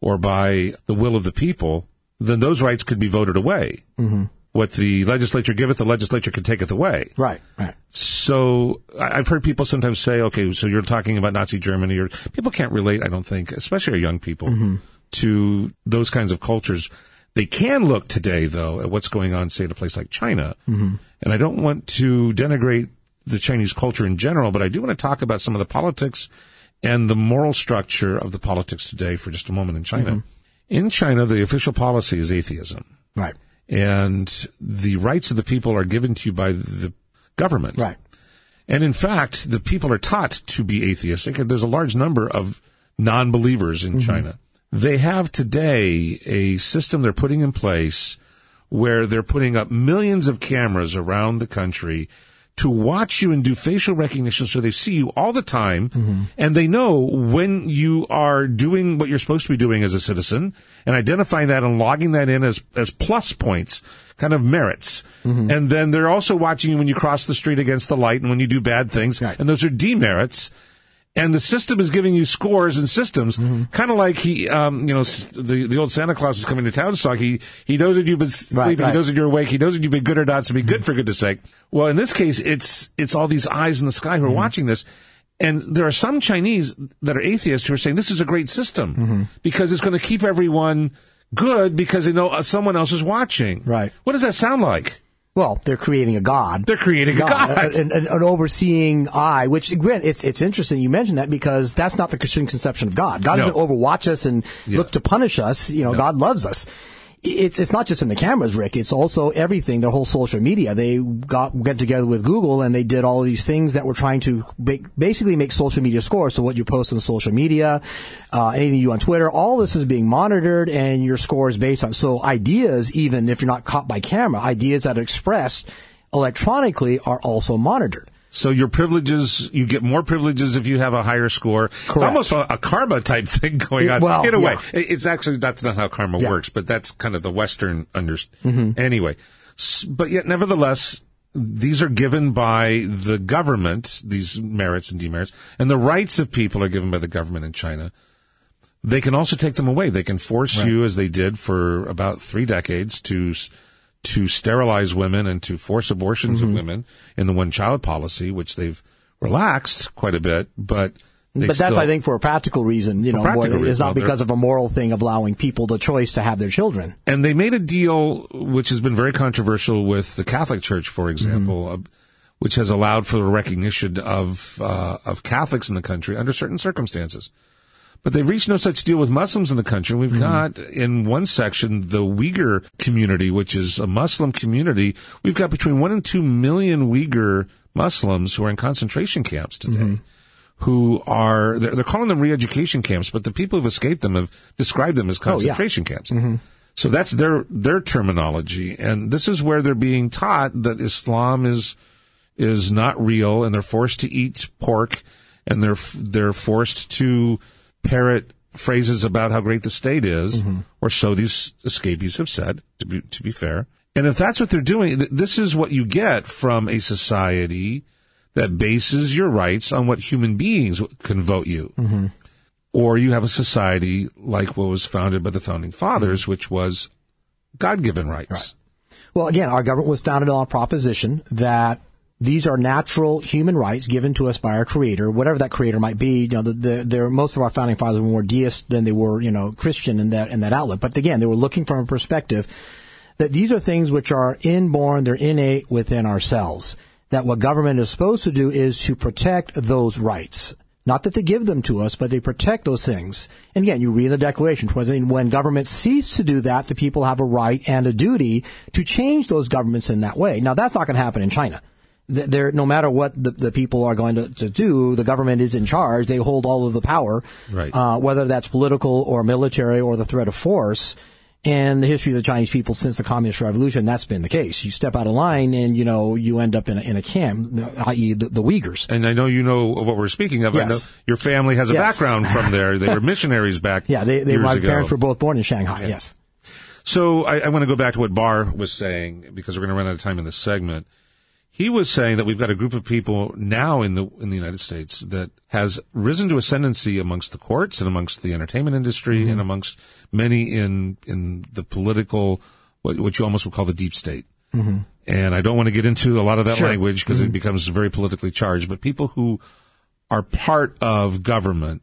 or by the will of the people, then those rights could be voted away. Mm-hmm. What the legislature giveth, the legislature can take it away. Right, right. So I've heard people sometimes say, okay, so you're talking about Nazi Germany, or people can't relate, I don't think, especially our young people, mm-hmm. to those kinds of cultures. They can look today, though, at what's going on, say, in a place like China. Mm-hmm. And I don't want to denigrate the Chinese culture in general, but I do want to talk about some of the politics and the moral structure of the politics today for just a moment in China. Mm-hmm. In China, the official policy is atheism. Right. And the rights of the people are given to you by the government. Right. And in fact, the people are taught to be atheistic, there's a large number of non-believers in mm-hmm. China. They have today a system they're putting in place where they're putting up millions of cameras around the country to watch you and do facial recognition so they see you all the time mm-hmm. and they know when you are doing what you're supposed to be doing as a citizen and identifying that and logging that in as, as plus points, kind of merits. Mm-hmm. And then they're also watching you when you cross the street against the light and when you do bad things. Right. And those are demerits and the system is giving you scores and systems, mm-hmm. kind of like he, um, you know, the the old Santa Claus is coming to town song. He he knows that you've been sleeping, right, right. he knows that you're awake, he knows that you've been good or not. So be mm-hmm. good for goodness sake. Well, in this case, it's it's all these eyes in the sky who are mm-hmm. watching this, And there are some Chinese that are atheists who are saying this is a great system because it's going to keep everyone good because they know uh, someone else is watching. Right. What does that sound like? Well, they're creating a god. They're creating a god. An, an, an overseeing eye, which again, it's, it's interesting you mentioned that because that's not the Christian conception of God. God No. doesn't overwatch us and Yeah. look to punish us. You know, God loves us. It's, it's not just in the cameras, Rick. It's also everything, their whole social media. They got, get together with Google and they did all these things that were trying to ba- basically make social media score. So what you post on social media, uh, anything you do on Twitter, all this is being monitored and your score is based on. So ideas, even if you're not caught by camera, ideas that are expressed electronically are also monitored. So your privileges, you get more privileges if you have a higher score. Correct. It's almost a, a karma type thing going on. well, in a way, yeah. It- it's actually that's not how karma Yeah. Mm-hmm. works, but that's kind of the Western under. Anyway, but yet nevertheless, these are given by the government. These merits and demerits, and the rights of people are given by the government in China. They can also take them away. They can force you, as they did for about three decades, to to sterilize women and to force abortions Mm-hmm. of women in the one child policy, which they've relaxed quite a bit, but they but that's, still- I think, for a practical reason. You know, more, it's reason, not because of a moral thing of allowing people the choice to have their children. and they made a deal which has been very controversial with the Catholic Church, for example, Mm-hmm. uh, which has allowed for the recognition of uh, of Catholics in the country under certain circumstances. But they've reached no such deal with Muslims in the country. We've hmm. got in one section the Uyghur community, which is a Muslim community. We've got between one and two million Uyghur Muslims who are in concentration camps today. Mm-hmm. Who are they're, they're calling them re-education camps, but the people who've escaped them have described them as Oh, yeah. concentration camps. Mm-hmm. So that's their their terminology, and this is where they're being taught that Islam is is not real, and they're forced to eat pork, and they're they're forced to parrot phrases about how great the state is, mm-hmm. or so these escapees have said. To be to be fair, and if that's what they're doing, th- this is what you get from a society that bases your rights on what human beings can vote you. Mm-hmm. Or you have a society like what was founded by the founding fathers, mm-hmm. which was God-given rights. Well, again, our government was founded on a proposition that these are natural human rights given to us by our creator, whatever that creator might be. You know, the, the, they're, most of our founding fathers were more deist than they were, you know, Christian in that, in that outlet. But again, they were looking from a perspective that these are things which are inborn, they're innate within ourselves. That what government is supposed to do is to protect those rights. Not that they give them to us, but they protect those things. And again, you read the Declaration, when governments cease to do that, the people have a right and a duty to change those governments in that way. Now, that's not going to happen in China. Th- There, no matter what the, the people are going to, to do, the government is in charge. They hold all of the power, Right. uh, whether that's political or military or the threat of force. And the history of the Chinese people since the Communist Revolution, that's been the case. You step out of line and, you know, you end up in a, in a camp, i.e. the, the Uyghurs. And I know you know what we're speaking of. I Yes. know your family has a Yes. background from there. They were missionaries back Yeah, they, they my ago. parents were both born in Shanghai. Yes. So I, I want to go back to what Barr was saying because we're going to run out of time in this segment. He was saying that we've got a group of people now in the in the United States that has risen to ascendancy amongst the courts and amongst the entertainment industry mm-hmm. and amongst many in in the political what, what you almost would call the deep state. Mm-hmm. And I don't want to get into a lot of that Sure. language because it mm-hmm. becomes very politically charged. But people who are part of government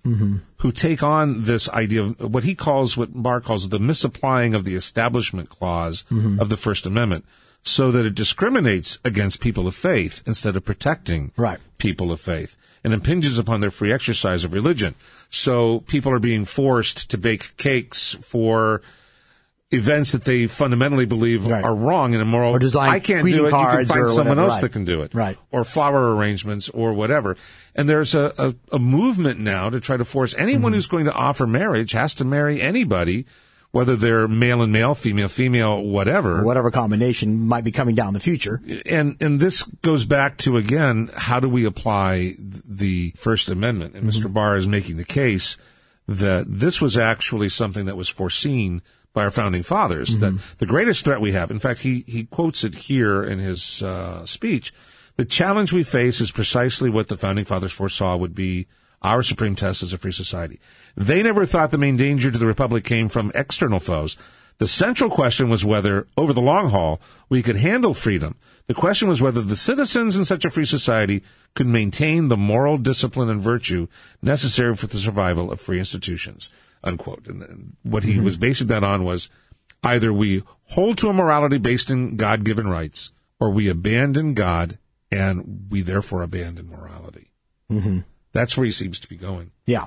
who take on this idea of what he calls, what Barr calls the misapplying of the establishment clause of the First Amendment so that it discriminates against people of faith instead of protecting Right. people of faith and impinges upon their free exercise of religion. So people are being forced to bake cakes for events that they fundamentally believe Right. are wrong and immoral. Or I can't do it. You can find someone else right. that can do it. Right. Or flower arrangements or whatever. And there's a, a, a movement now to try to force anyone Mm-hmm. who's going to offer marriage has to marry anybody, whether they're male and male, female, female, whatever. Whatever combination might be coming down the future. And and this goes back to again, how do we apply the First Amendment? And Mr. Barr is making the case that this was actually something that was foreseen by our founding fathers. That the greatest threat we have, in fact, he he quotes it here in his uh, speech. The challenge we face is precisely what the founding fathers foresaw would be our supreme test as a free society. They never thought the main danger to the republic came from external foes. The central question was whether, over the long haul, we could handle freedom. The question was whether the citizens in such a free society could maintain the moral discipline and virtue necessary for the survival of free institutions. Unquote. And what he mm-hmm. was basing that on was either we hold to a morality based in God given rights, or we abandon God and we therefore abandon morality. Mm-hmm. That's where he seems to be going. Yeah.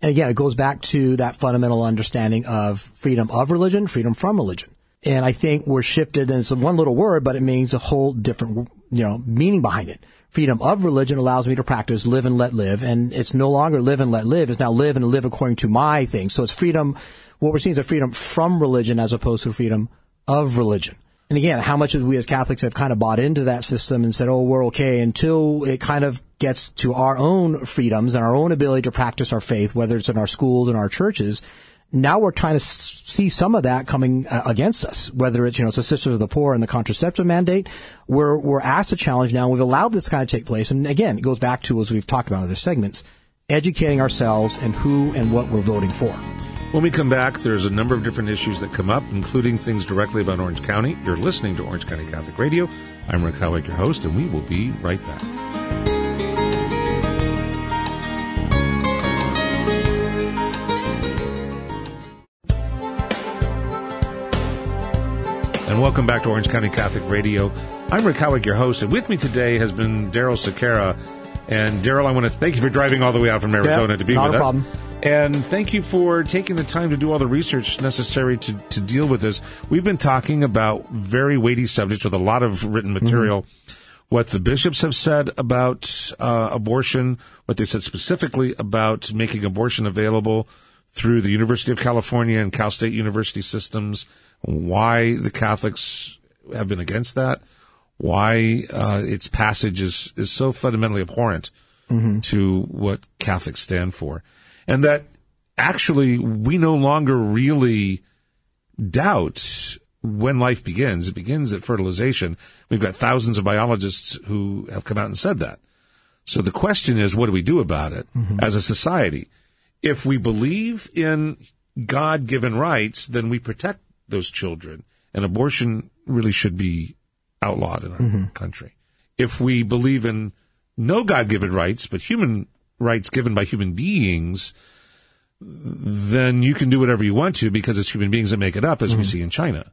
And again, it goes back to that fundamental understanding of freedom of religion, freedom from religion. And I think we're shifted, and it's one little word, but it means a whole different, you know, meaning behind it. Freedom of religion allows me to practice live and let live, and it's no longer live and let live. It's now live and live according to my thing. So it's freedom. What we're seeing is a freedom from religion as opposed to freedom of religion. And again, how much of we as Catholics have kind of bought into that system and said, oh, we're okay until it kind of gets to our own freedoms and our own ability to practice our faith, whether it's in our schools and our churches. Now we're trying to see some of that coming uh, against us, whether it's, you know, it's the Sisters of the Poor and the contraceptive mandate. We're, we're asked to challenge now. We've allowed this kind of take place. And again, it goes back to, as we've talked about in other segments, educating ourselves and who and what we're voting for. When we come back, there's a number of different issues that come up, including things directly about Orange County. You're listening to Orange County Catholic Radio. I'm Rick Howick, your host, and we will be right back. And welcome back to Orange County Catholic Radio. I'm Rick Howick, your host, and with me today has been Daryl Sequeira. And Daryl, I want to thank you for driving all the way out from Arizona yeah, to be with us. Problem. And thank you for taking the time to do all the research necessary to, to deal with this. We've been talking about very weighty subjects with a lot of written mm-hmm. material. Mm-hmm. What the bishops have said about uh, abortion, what they said specifically about making abortion available through the University of California and Cal State University systems, why the Catholics have been against that, why uh, its passage is, is so fundamentally abhorrent mm-hmm. to what Catholics stand for and that actually we no longer really doubt when life begins. It begins at fertilization. We've got thousands of biologists who have come out and said that. So the question is, what do we do about it mm-hmm. as a society? If we believe in God given rights, then we protect those children, and abortion really should be outlawed in our mm-hmm. country. If we believe in no God given rights, but human rights given by human beings, then you can do whatever you want to because it's human beings that make it up, as mm-hmm. we see in China.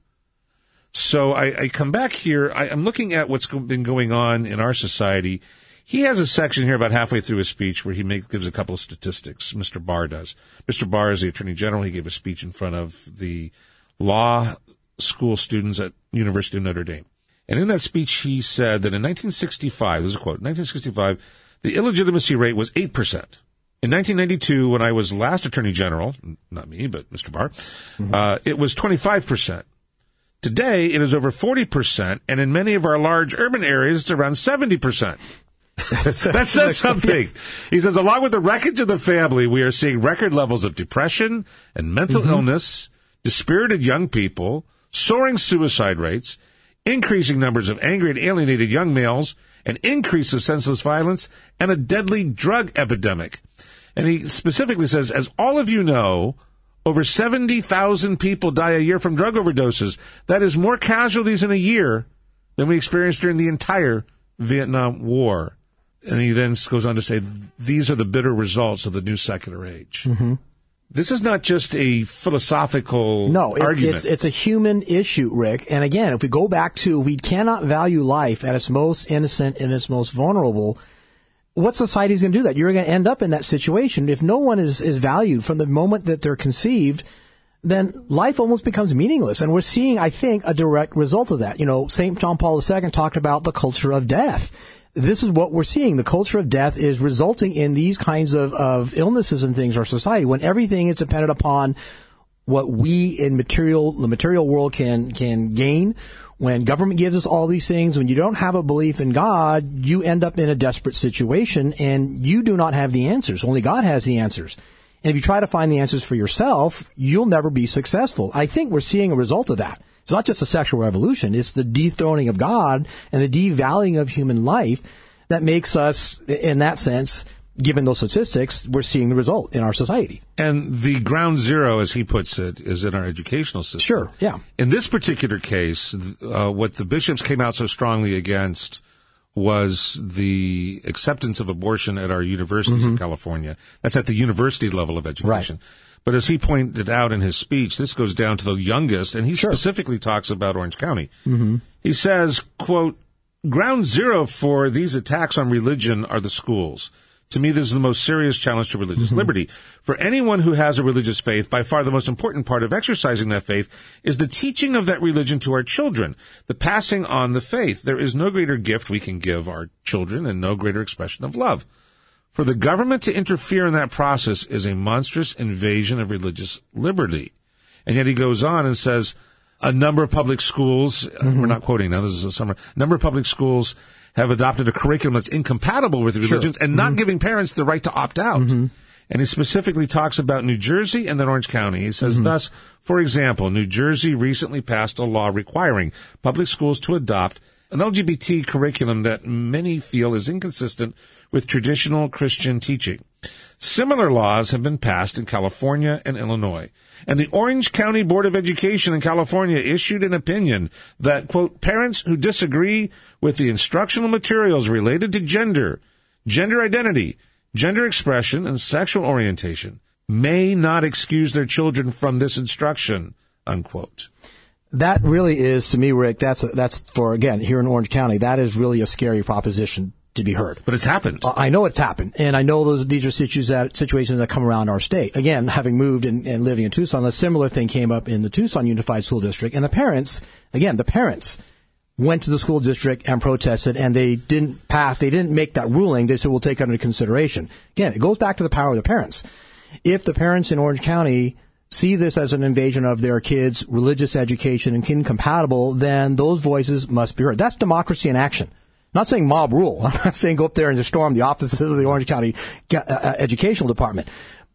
So I, I come back here. I, am looking at what's been going on in our society. He has a section here about halfway through his speech where he make, gives a couple of statistics. Mr. Barr does. Mr. Barr is the Attorney General. He gave a speech in front of the law school students at University of Notre Dame. And in that speech, he said that in 1965, there's a quote, 1965, the illegitimacy rate was 8%. In 1992, when I was last Attorney General, not me, but Mr. Barr, mm-hmm. uh, it was 25%. Today, it is over 40%, and in many of our large urban areas, it's around 70%. that says something. He says, along with the wreckage of the family, we are seeing record levels of depression and mental mm-hmm. illness, dispirited young people, soaring suicide rates, increasing numbers of angry and alienated young males, an increase of senseless violence, and a deadly drug epidemic. And he specifically says, as all of you know, over 70,000 people die a year from drug overdoses. That is more casualties in a year than we experienced during the entire Vietnam War. And he then goes on to say, these are the bitter results of the new secular age. Mm-hmm. This is not just a philosophical no, it, argument. It's, it's a human issue, Rick. And again, if we go back to we cannot value life at its most innocent and its most vulnerable, what society is going to do that? You're going to end up in that situation. If no one is, is valued from the moment that they're conceived, then life almost becomes meaningless. And we're seeing, I think, a direct result of that. You know, St. John Paul II talked about the culture of death this is what we're seeing. The culture of death is resulting in these kinds of, of illnesses and things in our society when everything is dependent upon what we in material, the material world can, can gain. When government gives us all these things, when you don't have a belief in God, you end up in a desperate situation and you do not have the answers. Only God has the answers. And if you try to find the answers for yourself, you'll never be successful. I think we're seeing a result of that. It's not just a sexual revolution, it's the dethroning of God and the devaluing of human life that makes us, in that sense, given those statistics, we're seeing the result in our society. And the ground zero, as he puts it, is in our educational system. Sure, yeah. In this particular case, uh, what the bishops came out so strongly against was the acceptance of abortion at our universities Mm-hmm. in California. That's at the university level of education. But as he pointed out in his speech, this goes down to the youngest, and he specifically talks about Orange County. Mm-hmm. He says, quote, ground zero for these attacks on religion are the schools. To me, this is the most serious challenge to religious liberty. For anyone who has a religious faith, by far the most important part of exercising that faith is the teaching of that religion to our children, the passing on the faith. There is no greater gift we can give our children and no greater expression of love. For the government to interfere in that process is a monstrous invasion of religious liberty. And yet he goes on and says, a number of public schools, uh, we're mm-hmm. not quoting now, this is a summer, a number of public schools have adopted a curriculum that's incompatible with religions and not mm-hmm. giving parents the right to opt out. Mm-hmm. And he specifically talks about New Jersey and then Orange County. He says, thus, for example, New Jersey recently passed a law requiring public schools to adopt an LGBT curriculum that many feel is inconsistent with traditional Christian teaching. Similar laws have been passed in California and Illinois. And the Orange County Board of Education in California issued an opinion that, quote, parents who disagree with the instructional materials related to gender, gender identity, gender expression, and sexual orientation may not excuse their children from this instruction, unquote. That really is, to me, Rick, that's, that's for, again, here in Orange County, that is really a scary proposition to be heard. But it's happened. Uh, I know it's happened, and I know those these are situations that situations that come around our state. Again, having moved and, and living in Tucson, a similar thing came up in the Tucson Unified School District, and the parents, again, the parents went to the school district and protested, and they didn't pass. They didn't make that ruling. They said we'll take it under consideration. Again, it goes back to the power of the parents. If the parents in Orange County see this as an invasion of their kids' religious education and incompatible, then those voices must be heard. That's democracy in action. Not saying mob rule. I'm not saying go up there and just storm the offices of the Orange County uh, uh, Educational Department.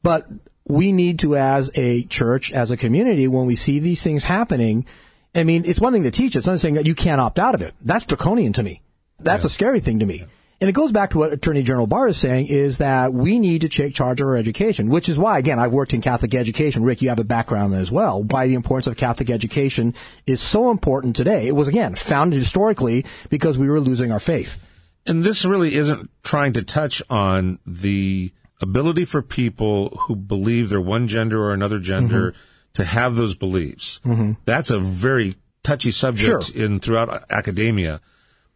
But we need to, as a church, as a community, when we see these things happening, I mean, it's one thing to teach. It's not saying that you can't opt out of it. That's draconian to me. That's a scary thing to me. And it goes back to what Attorney General Barr is saying is that we need to take charge of our education, which is why, again, I've worked in Catholic education. Rick, you have a background as well. Why the importance of Catholic education is so important today. It was, again, founded historically because we were losing our faith. And this really isn't trying to touch on the ability for people who believe they're one gender or another gender mm-hmm. to have those beliefs. Mm-hmm. That's a very touchy subject Sure. in throughout academia.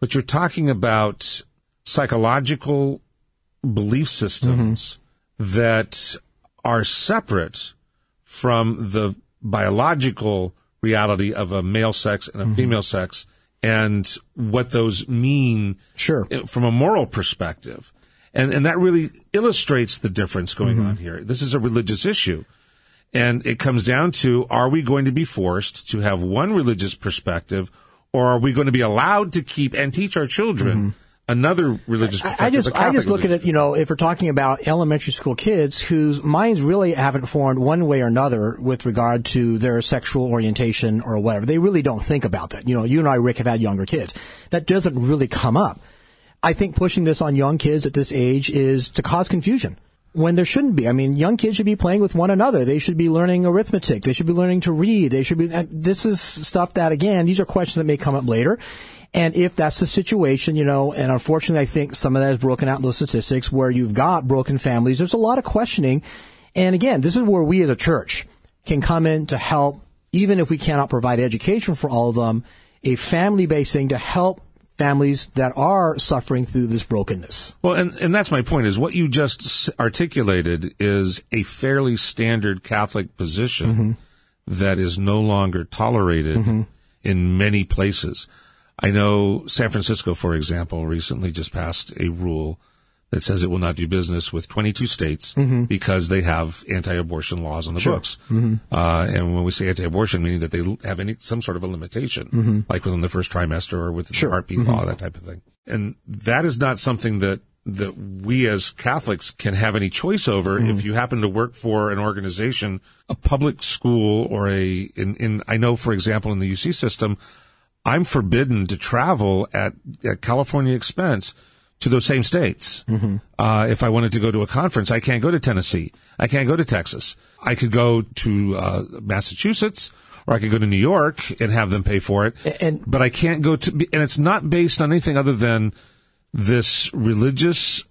But you're talking about psychological belief systems that are separate from the biological reality of a male sex and a female sex and what those mean Sure. from a moral perspective. And, and that really illustrates the difference going mm-hmm. on here. This is a religious issue. And it comes down to, are we going to be forced to have one religious perspective or are we going to be allowed to keep and teach our children mm-hmm. Another religious I, perspective? I just, I just look at it, you know, if we're talking about elementary school kids whose minds really haven't formed one way or another with regard to their sexual orientation or whatever. They really don't think about that. You know, you and I, Rick, have had younger kids. That doesn't really come up. I think pushing this on young kids at this age is to cause confusion when there shouldn't be. I mean, young kids should be playing with one another. They should be learning arithmetic. They should be learning to read. They should be, this is stuff that, again, these are questions that may come up later. And if that's the situation, you know, and unfortunately, I think some of that is broken out in those statistics where you've got broken families. There's a lot of questioning. And again, this is where we as a church can come in to help, even if we cannot provide education for all of them, a family based thing to help families that are suffering through this brokenness. Well, and, and that's my point is what you just articulated is a fairly standard Catholic position mm-hmm. that is no longer tolerated mm-hmm. in many places. I know San Francisco, for example, recently just passed a rule that says it will not do business with 22 states mm-hmm. because they have anti-abortion laws on the books. Mm-hmm. Uh, and when we say anti-abortion, meaning that they have any some sort of a limitation, mm-hmm. like within the first trimester or with the heartbeat law, that type of thing. And that is not something that that we as Catholics can have any choice over. If you happen to work for an organization, a public school, or a in, in I know, for example, in the UC system, I'm forbidden to travel at, at California expense to those same states. Mm-hmm. Uh, if I wanted to go to a conference, I can't go to Tennessee. I can't go to Texas. I could go to uh, Massachusetts or I could go to New York and have them pay for it. And- but I can't go to, and it's not based on anything other than this religious,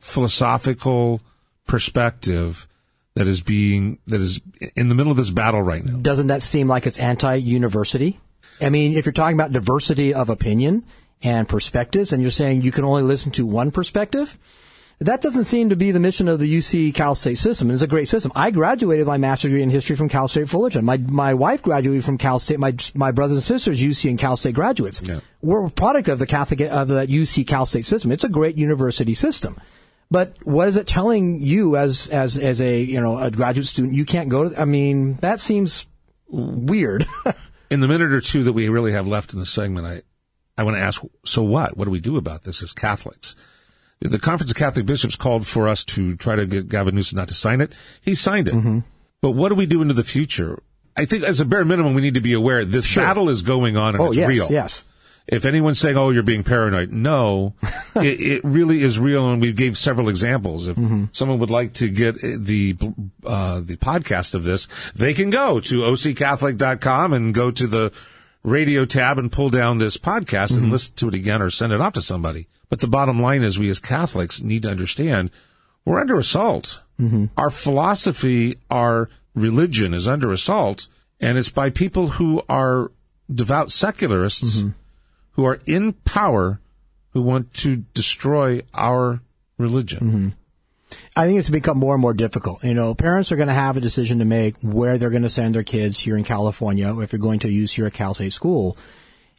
philosophical perspective that is being, that is in the middle of this battle right now. Doesn't that seem like it's anti-university? I mean, if you're talking about diversity of opinion and perspectives, and you're saying you can only listen to one perspective, that doesn't seem to be the mission of the UC Cal State system. It's a great system. I graduated my master's degree in history from Cal State Fullerton. My my wife graduated from Cal State. My my brothers and sisters UC and Cal State graduates. Yeah. We're a product of the Catholic of the UC Cal State system. It's a great university system. But what is it telling you as as as a you know a graduate student? You can't go. To, I mean, that seems weird. in the minute or two that we really have left in the segment, I, I want to ask, so what? What do we do about this as Catholics? The Conference of Catholic Bishops called for us to try to get Gavin Newsom not to sign it. He signed it. Mm-hmm. But what do we do into the future? I think as a bare minimum, we need to be aware this battle is going on and oh it's yes, real. yes. If anyone's saying, "Oh, you're being paranoid," no, it, it really is real, and we gave several examples. If mm-hmm. someone would like to get eh, the uh, the podcast of this, they can go to occatholic.com and go to the radio tab and pull down this podcast and mm-hmm. listen to it again or send it off to somebody. But the bottom line is, we as Catholics need to understand we're under assault. Mm-hmm. Our philosophy, our religion is under assault, and it's by people who are devout secularists who are in power who want to destroy our religion. Mm-hmm. I think it's become more and more difficult. You know, parents are going to have a decision to make where they're going to send their kids here in California, if you're going to use here at Cal State School.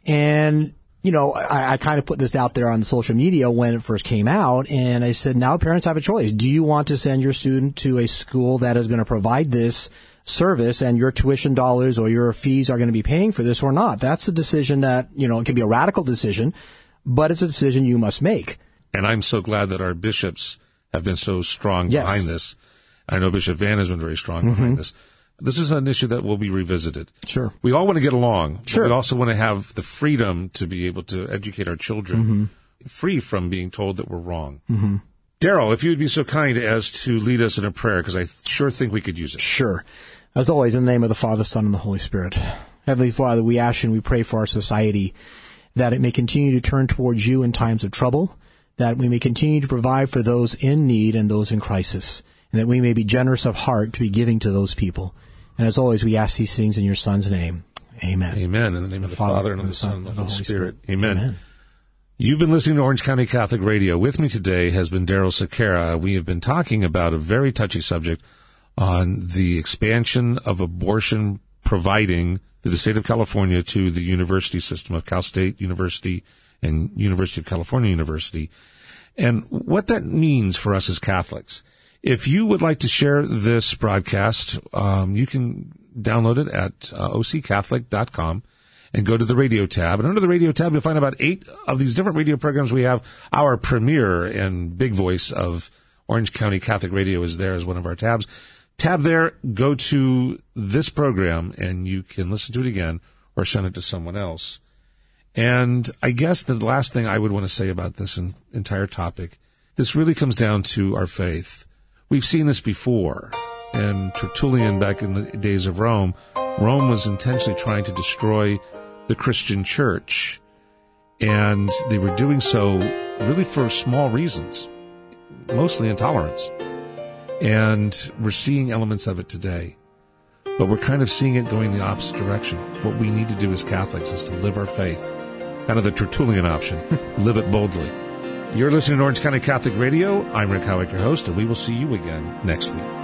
And, you know, I, I kind of put this out there on social media when it first came out, and I said, now parents have a choice. Do you want to send your student to a school that is going to provide this service and your tuition dollars or your fees are going to be paying for this or not? That's a decision that, you know, it can be a radical decision, but it's a decision you must make. And I'm so glad that our bishops have been so strong Yes. behind this. I know Bishop Vann has been very strong behind this. This is an issue that will be revisited. Sure. We all want to get along. Sure. we also want to have the freedom to be able to educate our children free from being told that we're wrong. Mm-hmm. Daryl, if you would be so kind as to lead us in a prayer, because I sure think we could use it. Sure. As always, in the name of the Father, Son, and the Holy Spirit. Heavenly Father, we ask and we pray for our society that it may continue to turn towards you in times of trouble, that we may continue to provide for those in need and those in crisis, and that we may be generous of heart to be giving to those people. And as always, we ask these things in your Son's name. Amen. Amen. In the name of the Father, and of the Son, and of the Holy Spirit. Amen. Amen. You've been listening to Orange County Catholic Radio. With me today has been Daryl Sequeira. We have been talking about a very touchy subject on the expansion of abortion providing the state of California to the university system of Cal State University and University of California University and what that means for us as Catholics. If you would like to share this broadcast, um, you can download it at uh, occatholic.com and go to the radio tab. And under the radio tab, you'll find about eight of these different radio programs we have. Our premier and big voice of Orange County Catholic Radio is there as one of our tabs. Tab there, go to this program and you can listen to it again or send it to someone else. And I guess the last thing I would want to say about this en- entire topic, this really comes down to our faith. We've seen this before. And Tertullian, back in the days of Rome, Rome was intentionally trying to destroy the Christian church. And they were doing so really for small reasons, mostly intolerance. And we're seeing elements of it today. But we're kind of seeing it going the opposite direction. What we need to do as Catholics is to live our faith. Kind of the Tertullian option. live it boldly. You're listening to Orange County Catholic Radio. I'm Rick Howick, your host, and we will see you again next week.